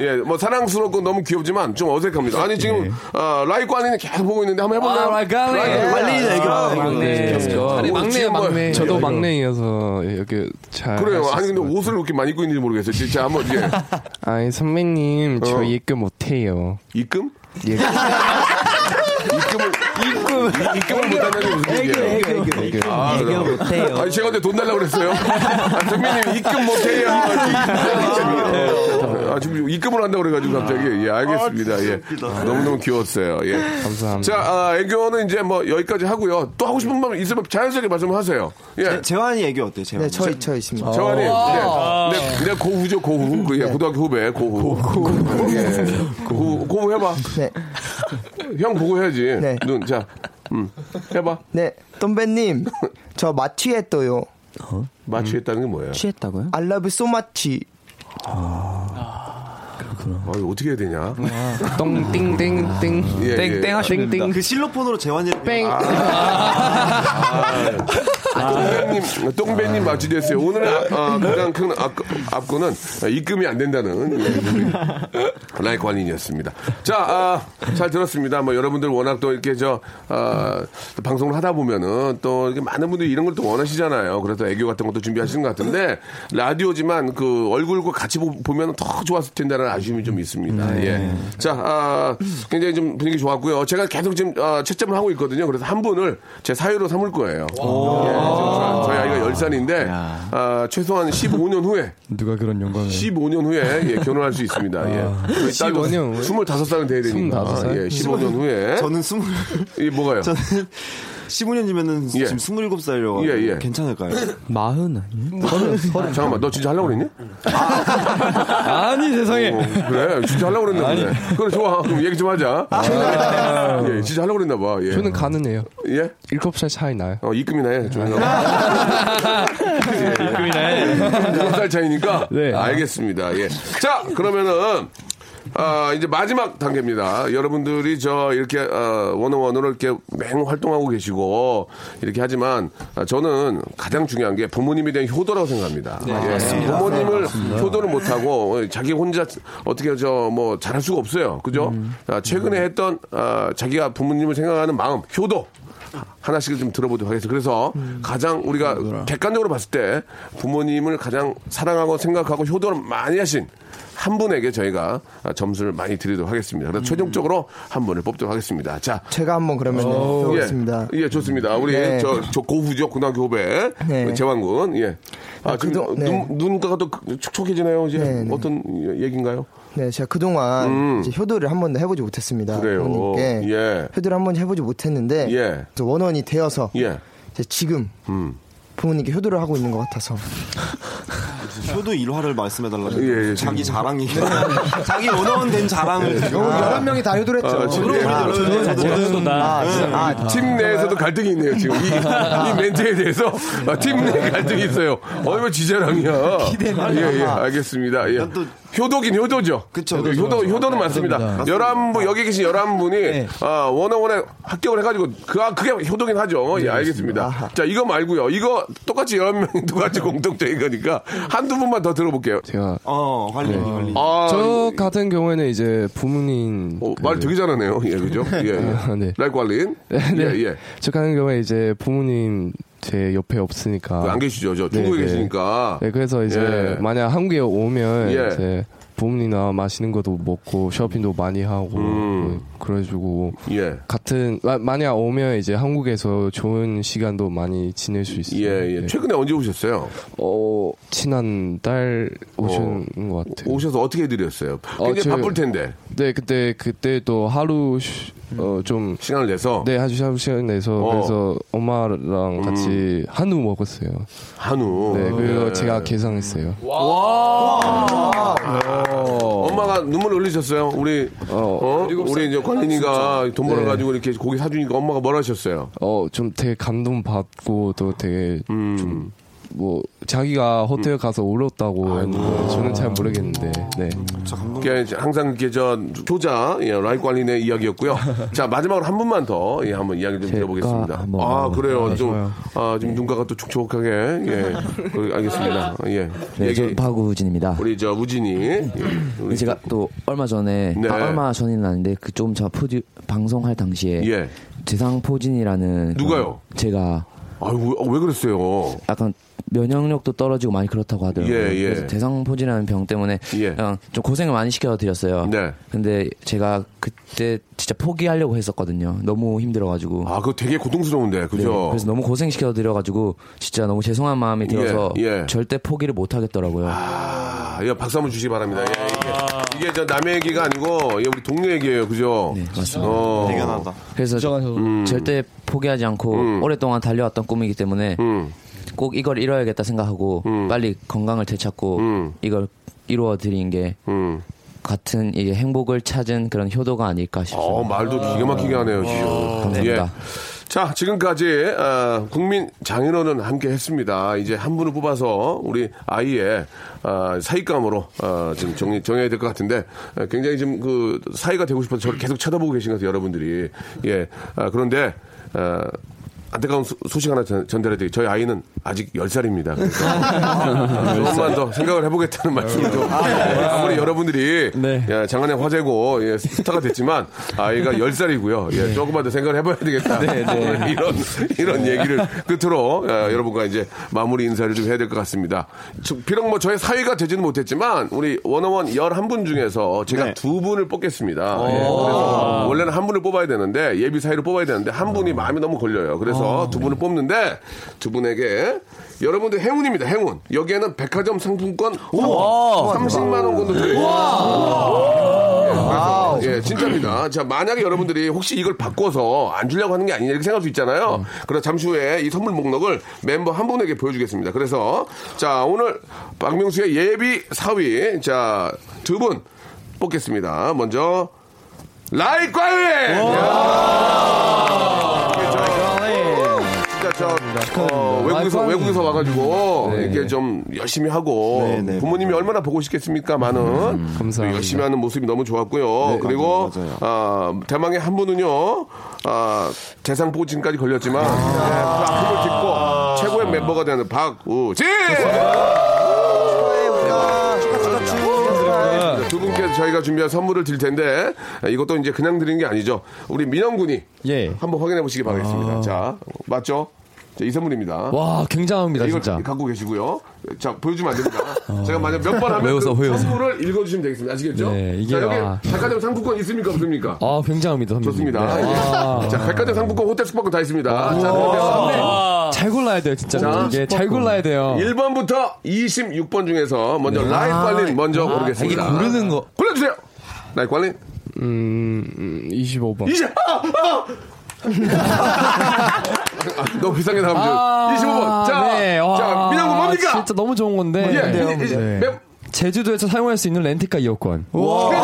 예, 뭐 사랑스럽고 너무 귀엽지만 좀 어색합니다. 아니, 지금, 아, 라이브 관리는 계속 보고 있는데 한번 해볼까요? 아, 라이브 관리. 라이브 관리. 관리 얘기 아, 막내. 아니, 막내요, 지금 뭐- 막내. 예, 저도 예. 막내이어서 여기 잘. 그래요. 아니, 근데 옷을 그렇게 많이 입고 있는지 모르겠어요. 진짜 한번, 예. 같아요. 아니, 선배님, 저 어. 입금 못해요. 입금? 예. <laughs> 입금을, 입금, 입금을 못한다는 게 무슨 얘기예요? 애교, 애교, 애교. 아, 애교? 못해요. 아니, 제가 근데 돈 달라고 그랬어요. 아, 선배님 입금 못해요. 아, 아, 지금 입금을 한다고 그래가지고 갑자기. 예, 알겠습니다. 예. 너무너무 귀여웠어요. 예. 감사합니다. 자, 아, 애교는 이제 뭐 여기까지 하고요. 또 하고 싶은 말 있으면 자연스럽게 말씀하세요. 예. 재 환이 애교 어때요? 재환? 네, 저, 저 있습니다. 재환이, 네. 네, 네, 고후죠, 고후. 그, 예, 고등학교 후배, 고후. 고후. 예. 고후, 고후 해봐. 네. 형 보고 해야지. 네. 눈, 자, 음, 해봐. 네, 똠배님, 저 마취했어요. 마취했다는 게 뭐예요? 취했다고요? I love you so much. 어, 이거 어떻게 해야 되냐? 똥띵띵띵 예, 예. 땡 하시면 됩니다. 그 실로폰으로 재환이를 뺑. 똥배님, 똥배님 마취됐어요. 오늘의 아, 아, 가장 큰 앞, 앞건은 입금이 안 된다는 예, 라이 관인이었습니다. 자, 아, 잘 들었습니다. 뭐 여러분들 워낙 또 이렇게 저 아, 또 방송을 하다 보면은 또 이렇게 많은 분들이 이런 걸 또 원하시잖아요. 그래서 애교 같은 것도 준비하시는 것 같은데 라디오지만 그 얼굴과 같이 보, 보면 더 좋았을 텐데라는 아쉬움이 좀 있습니다. 예. 자, 아, 굉장히 좀 분위기 좋았고요. 제가 계속 지금 아, 채점을 하고 있거든요. 그래서 한 분을 제 사유로 삼을 거예요. 예, 저- 저희 아이가 10살인데 아, 최소한 15년 후에 누가 그런 영광을. 15년 후에 예, 결혼할 수 있습니다. 예. 저희 딸도 15년 후에? 25살은 돼야 되니까. 25살? 예, 15년 후에. 저는 스물 이게 뭐가요? 저는 15년이면은 예. 지금 27살이라고 예, 예. 괜찮을까요? <laughs> 마흔 아니에요? 잠깐만, 너 진짜 하려고 그랬니? <laughs> 아니 세상에. 어, 그래, 진짜 하려고 그랬나 보네. 그래, 좋아. 그럼 얘기 좀 하자. 예, 진짜 하려고 그랬나 봐. 예. 저는 가능해요. 예? 7살 차이 나요. 어, 입금이나 해. 좀 입금이나 해. 7살 차이니까. 네. 알겠습니다. 예. 자, 그러면은. 아, 이제 마지막 단계입니다. 여러분들이 저 이렇게 어, 원어원으로 이렇게 맹 활동하고 계시고 이렇게 하지만 아, 저는 가장 중요한 게 부모님에 대한 효도라고 생각합니다. 예. 부모님을 효도를 못 하고 어, 자기 혼자 어떻게 저 뭐 잘할 수가 없어요. 그죠? 아, 최근에 했던 아, 자기가 부모님을 생각하는 마음, 효도. 하나씩 좀 들어보도록 하겠습니다. 그래서 가장 우리가 객관적으로 봤을 때 부모님을 가장 사랑하고 생각하고 효도를 많이 하신 한 분에게 저희가 점수를 많이 드리도록 하겠습니다. 그래서 최종적으로 한 분을 뽑도록 하겠습니다. 자, 제가 한번 그러면 해보겠습니다. 예, 예, 좋습니다. 우리 네. 저, 저 고후죠 고등학교 후배 네. 재환군. 예. 아, 아, 지금 그동- 네. 눈, 눈가가 또 촉촉해지네요. 이제 네, 네. 어떤 얘기인가요? 네, 제가 그동안 음. 이제 효도를 한 번도 해보지 못했습니다. 그래요. 예. 효도를 한 번도 해보지 못했는데 예. 저 원원이 되어서 예. 지금 음. 부모님께 효도를 하고 있는 것 같아서 효도 일화를 말씀해달라고. 예, 예, 자기 자랑이. 자기 원어원 된 자랑을. 지금. 11명이 다 효도를 했죠. 아, 지금, 예. 아, 아, 팀 내에서도 갈등이 있네요, 지금. 이, 이 멘트에 대해서 아, 팀내 갈등이 있어요. 어이구, 지자랑이야. 예, 예, 알겠습니다. 예. 효도긴 효도죠. 그쵸, 효도, 그쵸. 효도, 효도는 맞습니다. 열한 분 여기 계신 열한 분이 아, 원어원에 합격을 해가지고, 그, 아, 그게 효도긴 하죠. 예, 알겠습니다. 자, 이거 말고요. 이거 똑같이 열한 명이 똑같이 공통적인 거니까 한두 분만 더 들어볼게요. 제가 어, 관리, 관리. 아, 저 같은 경우에는 이제 부모님 어, 그- 말 되게 잘하네요. 예, 그죠? <laughs> 예. 예. 아, 네. 라이크 관린. 네. 예, 예. 저 같은 경우에 이제 부모님 제 옆에 없으니까 안 계시죠? 저 중국에 네, 네. 계시니까. 네, 그래서 이제 예. 만약 한국에 오면 예. 이제 부모님이나 맛있는 것도 먹고 쇼핑도 많이 하고 음. 그- 그래가지고 예. 같은 마- 만약 오면 이제 한국에서 좋은 시간도 많이 지낼 수 있어요. 예, 예. 네. 최근에 언제 오셨어요? 어 지난 달 오신 것 같아요. 오셔서 어떻게 해드렸어요? 굉장히 저- 바쁠 텐데. 네, 그때 그때 또 하루 쉬- 어, 좀 시간을 내서. 네, 아주 하루 시간 내서 어. 그래서 엄마랑 같이 한우 먹었어요. 한우. 네, 그래서 예. 제가 계산했어요. 엄마가 눈물 흘리셨어요? 우리, 어, 우리 이제 관린이가 돈 네. 벌어가지고 이렇게 고기 사주니까 엄마가 뭐라 하셨어요? 어, 좀 되게 감동 받고 또 되게 음. 좀 뭐 자기가 호텔 가서 울었다고 했는데 저는 잘 모르겠는데 네. 이게 항상 이렇게 저 효자, 예, 라이크 관린의 이야기였고요. <laughs> 자, 마지막으로 한 분만 더, 예, 한번 이야기 좀 들어보겠습니다. 한번 아, 그래요. 네, 좀. 아, 지금 눈가가 또 촉촉하게, 예. 그, 알겠습니다. 예. 네, 저는 박우진입니다. 우리 저 우진이. 예. 우리 제가 또 얼마 전에 네. 아, 얼마 전에는 아닌데 그 좀 저 프로듀 방송할 당시에 예. 재상 포진이라는 누가요? 그 제가 아유, 왜, 왜 그랬어요? 약간 면역력도 떨어지고 많이 그렇다고 하더라고요. 예, 예. 그래서 대상포진이라는 병 때문에 예. 그냥 좀 고생을 많이 시켜드렸어요. 네. 근데 제가 그때 진짜 포기하려고 했었거든요. 너무 힘들어가지고. 아, 그거 되게 고통스러운데, 네, 그죠? 그래서 너무 고생시켜드려가지고 진짜 너무 죄송한 마음이 들어서 예, 예. 절대 포기를 못 하겠더라고요. 야, 이거 박수 한번 주시기 바랍니다. 예, 이게, 저 남의 얘기가 아니고, 이게 우리 동료 얘기예요. 그죠? 네, 맞습니다. 어. 대견하다. 그래서 음. 절대 포기하지 않고 오랫동안 달려왔던 꿈이기 때문에 음. 꼭 이걸 이뤄야겠다 생각하고 빨리 건강을 되찾고 음. 이걸 이루어 드린 게 같은 이게 행복을 찾은 그런 효도가 아닐까 싶습니다. 어, 말도 기가 막히게 하네요, 지금. 감사합니다. 예. 자, 지금까지 어, 국민 장인어른 함께 했습니다. 이제 한 분을 뽑아서 우리 아이의 어, 사익감으로 어, 지금 정리, 정해야 될 것 같은데 어, 굉장히 지금 그 사이가 되고 싶어서 저를 계속 쳐다보고 계신 것 같아요, 여러분들이. 예. 아, 그런데 어, 안타까운 소, 소식 하나 전, 전달해드릴게요. 저희 아이는 아직 10살입니다. <laughs> 조금만 더 생각을 해보겠다는 말씀을 좀. 예, 아무리 여러분들이 예, 장안의 화제고 예, 스타가 됐지만 아이가 10살이고요. 예, 조금만 더 생각을 해봐야 되겠다. 네, 네. <laughs> 이런, 이런 얘기를 끝으로 예, 여러분과 이제 마무리 인사를 좀 해야 될 것 같습니다. 저- 비록 뭐 저의 사위가 되지는 못했지만 우리 원어원 11분 중에서 제가 두 분을 뽑겠습니다. 예, 그래서 원래는 한 분을 뽑아야 되는데 예비 사위를 뽑아야 되는데 한 분이 마음이 너무 걸려요. 그래서 두 분을 뽑는데 두 분에게 여러분들 행운입니다. 행운. 여기에는 백화점 상품권 30만 원 정도 들어있어요. 예, 진짜입니다. 자, 만약에 여러분들이 혹시 이걸 바꿔서 안 주려고 하는 게 아니냐 이렇게 생각할 수 있잖아요. 그래서 잠시 후에 이 선물 목록을 멤버 한 분에게 보여주겠습니다. 그래서 자, 오늘 박명수의 예비 사위 자, 두 분 뽑겠습니다. 먼저 라이과위! 저 어, 외국에서 외국에서 와가지고 이렇게 좀 열심히 하고 부모님이 얼마나 보고 싶겠습니까? 많은 감사합니다. 열심히 하는 모습이 너무 좋았고요. 그리고 아, 대망의 한 분은요 아, 대상 포진까지 걸렸지만 네, 그 아픔을 딛고 최고의 멤버가 되는 박우진. 두 분께 저희가 준비한 선물을 드릴 텐데 이것도 이제 그냥 드리는 게 아니죠. 우리 민영 군이 한번 확인해 보시기 바라겠습니다. 자, 맞죠? 자, 이 선물입니다. 와, 굉장합니다, 이걸 진짜. 갖고 계시고요. 자, 보여주면 안 됩니다. 제가 만약 몇 번 하면 왜 웃어, 그왜 웃어. 선물을 읽어주시면 되겠습니다. 아시겠죠? 네, 이게, 자, 여기 아. 백화점 상품권 있습니까? 없습니까? 아, 굉장합니다, 선배님. 좋습니다. 네. 예. 아. 자, 백화점 상품권 호텔 숙박권 다 있습니다. 자, 그러면 잘 골라야 돼요, 진짜. 자, 이게 잘 골라야 돼요. 1번부터 26번 중에서 먼저 라이관린 먼저 아, 고르겠습니다. 이게 고르는 거. 골라주세요. 라이관린. 음, 25번. 이제 아, 아! 아, 너무 비싸게 나가면 아, 25번. 자, 네. 와, 자, 민현군 뭡니까? 진짜 너무 좋은 건데. 예, 네. 이- 이- 네. 몇- 제주도에서 사용할 수 있는 렌트카 이용권. 좋은 건데?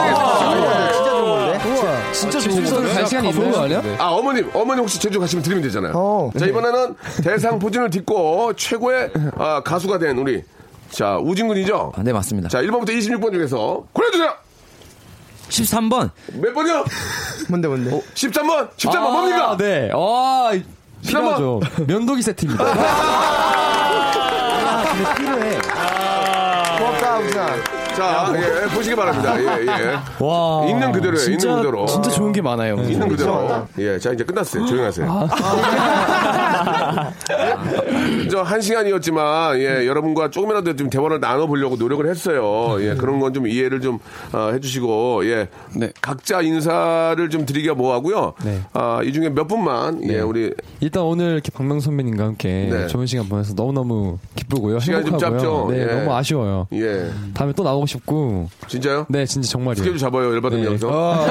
진짜 좋은 건데? 갈 시간이 있는 거 아니야? 아, 어머님, 어머님 혹시 제주 가시면 드리면 되잖아요. 자, 이번에는 대상 포진을 딛고 최고의 아, 가수가 된 우리, 자, 우진군이죠? 네, 맞습니다. 자, 1번부터 26번 중에서 골라주세요! 13번. 몇 번이요? 뭔데, 뭔데? 13번! 13번 아, 뭡니까? 네. 와, 필요하죠. 면도기 세트입니다. <laughs> 필요해. 자, 예, 보시기 바랍니다. 예, 예. 와. 있는 그대로예요. 진짜- 있는 그대로. 진짜 좋은 게 많아요. 있는 그대로. 예, 자, 이제 끝났어요. 조용히 하세요. <laughs> 저한 시간이었지만, 예, 여러분과 조금이라도 좀 대화를 나눠보려고 노력을 했어요. 예, 그런 건 좀 이해를 좀, 어, 해주시고, 예. 각자 인사를 좀 드리기가 뭐하고요. 네. 아, 이 중에 몇 분만, 예, 우리. 일단 오늘 이렇게 박명 선배님과 함께 네. 좋은 시간 보내서 너무너무 기쁘고요. 시간이 좀 행복하고요. 짧죠? 네, 예. 너무 아쉬워요. 예. 다음에 또 나오고 싶고. 진짜요? 네, 진짜 정말이에요. 스케줄 잡아요. 열받으면 여기서.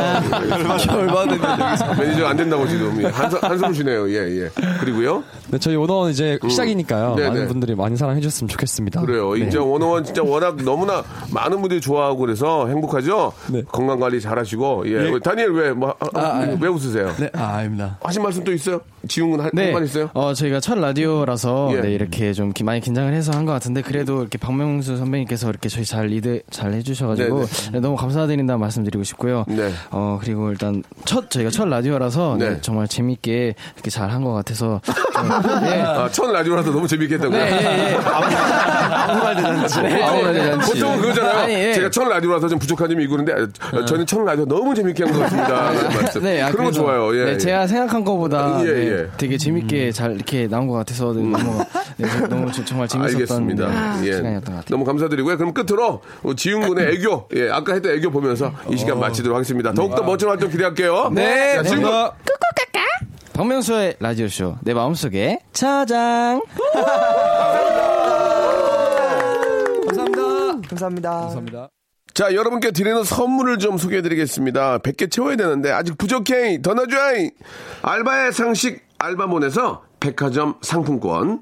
열받으면 매니저 안 된다고 지금. 예, 한숨, 한숨 쉬네요. 예, 예. 그리고요. 네, 저희 워너원 이제 시작이니까요. 네, 많은 네. 분들이 많이 사랑해 주셨으면 좋겠습니다. 그래요. 네. 이제 워너원 진짜 워낙 너무나 많은 분들이 좋아하고 그래서 행복하죠. 건강 관리 잘 하시고. 예. 예. 다니엘 왜 뭐, 아, 아, 왜 웃으세요? 네, 아, 아닙니다. 하신 말씀 또 있어요? 지훈군 할 네, 말 있어요? 어, 저희가 첫 라디오라서 예. 네, 이렇게 좀 기- 많이 긴장을 해서 한 것 같은데 그래도 이렇게 박명수 선배님께서 이렇게 저희 잘 리드 잘 해주셔가지고 네, 네, 너무 감사드린다는 말씀드리고 싶고요. 어 그리고 일단 첫 저희가 첫 라디오라서 네, 네. 정말 재밌게 이렇게 잘 한 것 같아서 좀, 네. 아, 첫 라디오라서 너무 재밌게 했다고요? 네, 예, 예. <laughs> 아무 말 대잔치. 네, 아무 말 대잔치. 보통은 그거잖아요. 아니, 예. 제가 첫 라디오라서 좀 부족한 점이 있고 그런데 어, 저는 첫 라디오 너무 재밌게 한 것 같습니다. <laughs> 네, 아, 그런 거 좋아요. 예, 네, 예. 제가 생각한 것보다 예, 네, 예. 되게 재밌게 잘 이렇게 나온 것 같아서 네, 너무 네, 너무 저- 정말 재밌었던 알겠습니다. 네, 예. 시간이었던 것 같아요. 너무 감사드리고요. 그럼 끝으로 지훈 군의 애교, 예, 아까 했던 애교 보면서 이 시간 마치도록 하겠습니다. 더욱더 멋진 활동 기대할게요. 네, 자, 지훈 군. 감사합니다. 박명수의 라디오쇼 내 마음속에 차장 <laughs> 감사합니다. 감사합니다. 감사합니다. 자, 여러분께 드리는 선물을 좀 소개해 드리겠습니다. 100개 채워야 되는데 아직 부족해. 더 넣어줘. 알바의 상식 알바몬에서 백화점 상품권.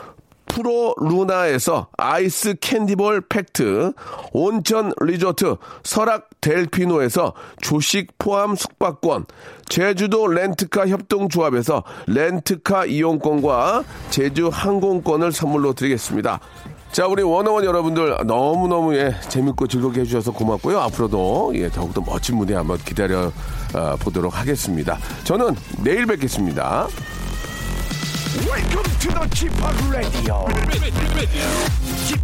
프로 루나에서 아이스 캔디볼 팩트, 온천 리조트 설악 델피노에서 조식 포함 숙박권, 제주도 렌트카 협동조합에서 렌트카 이용권과 제주 항공권을 선물로 드리겠습니다. 자, 우리 원어원 여러분들 너무너무 예, 재밌고 즐겁게 해주셔서 고맙고요. 앞으로도 예, 더욱더 멋진 무대 한번 기다려 어, 보도록 하겠습니다. 저는 내일 뵙겠습니다. Welcome to the Chip Radio. Chip,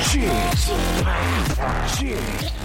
Chip, Chip.